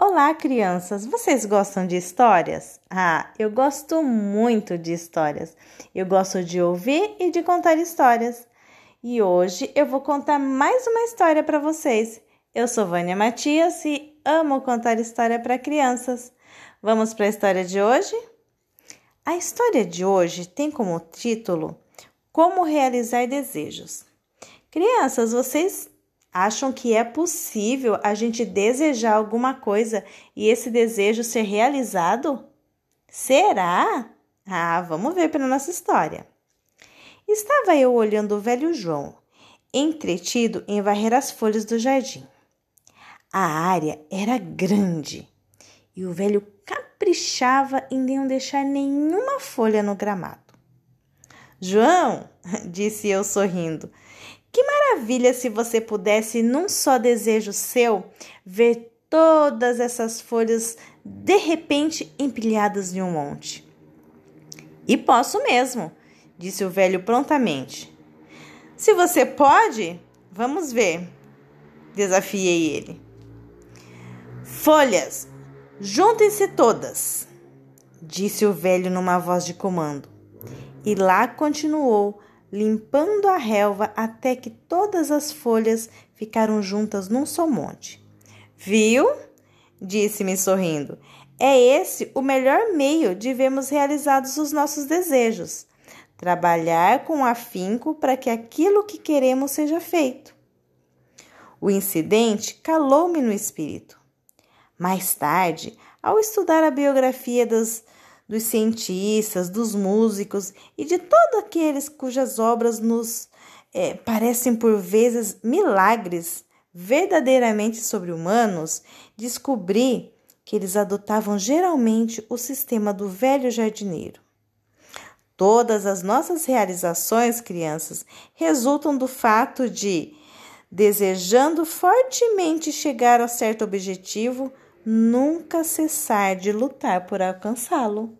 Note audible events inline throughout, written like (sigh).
Olá, crianças! Vocês gostam de histórias? Ah, eu gosto muito de histórias. Eu gosto de ouvir e de contar histórias. E hoje eu vou contar mais uma história para vocês. Eu sou Vânia Matias e amo contar história para crianças. Vamos para a história de hoje? A história de hoje tem como título Como realizar desejos. Crianças, vocês acham que é possível a gente desejar alguma coisa e esse desejo ser realizado? Será? Ah, vamos ver pela nossa história. Estava eu olhando o velho João, entretido em varrer as folhas do jardim. A área era grande e o velho caprichava em não deixar nenhuma folha no gramado. João, (laughs) disse eu sorrindo, que maravilha se você pudesse, num só desejo seu, ver todas essas folhas de repente empilhadas em um monte. E posso mesmo, disse o velho prontamente. Se você pode, vamos ver, desafiei ele. Folhas, juntem-se todas, disse o velho numa voz de comando. E lá continuou limpando a relva até que todas as folhas ficaram juntas num só monte. Viu? Disse-me sorrindo. É esse o melhor meio de vermos realizados os nossos desejos. Trabalhar com afinco para que aquilo que queremos seja feito. O incidente calou-me no espírito. Mais tarde, ao estudar a biografia das dos cientistas, dos músicos e de todos aqueles cujas obras nos é, parecem por vezes milagres verdadeiramente sobre-humanos, descobri que eles adotavam geralmente o sistema do velho jardineiro. Todas as nossas realizações, crianças, resultam do fato de, desejando fortemente chegar a certo objetivo, nunca cessar de lutar por alcançá-lo.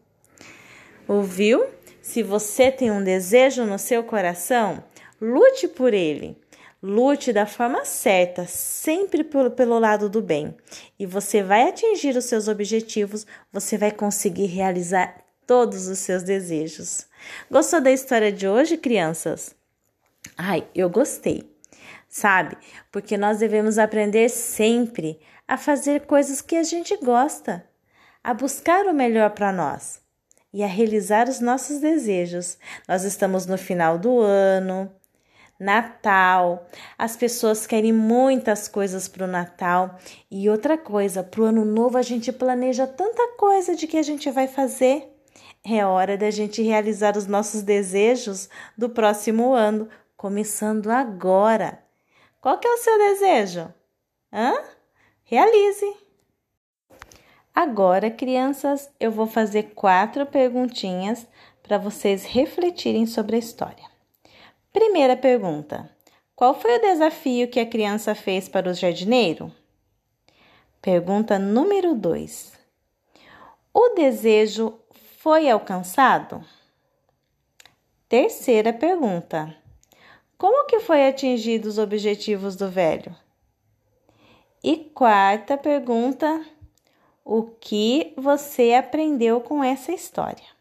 Ouviu? Se você tem um desejo no seu coração, lute por ele. Lute da forma certa, sempre pelo, pelo lado do bem. E você vai atingir os seus objetivos, você vai conseguir realizar todos os seus desejos. Gostou da história de hoje, crianças? Ai, eu gostei. Sabe? Porque nós devemos aprender sempre a fazer coisas que a gente gosta, a buscar o melhor para nós e a realizar os nossos desejos. Nós estamos no final do ano, Natal, as pessoas querem muitas coisas para o Natal e outra coisa, para o ano novo a gente planeja tanta coisa de que a gente vai fazer. É hora da gente realizar os nossos desejos do próximo ano, começando agora. Qual que é o seu desejo? Hã? Realize! Agora, crianças, eu vou fazer quatro perguntinhas para vocês refletirem sobre a história. Primeira pergunta: Qual foi o desafio que a criança fez para o jardineiro? Pergunta número 2: O desejo foi alcançado? Terceira pergunta: Como que foi atingidos os objetivos do velho? E quarta pergunta: o que você aprendeu com essa história.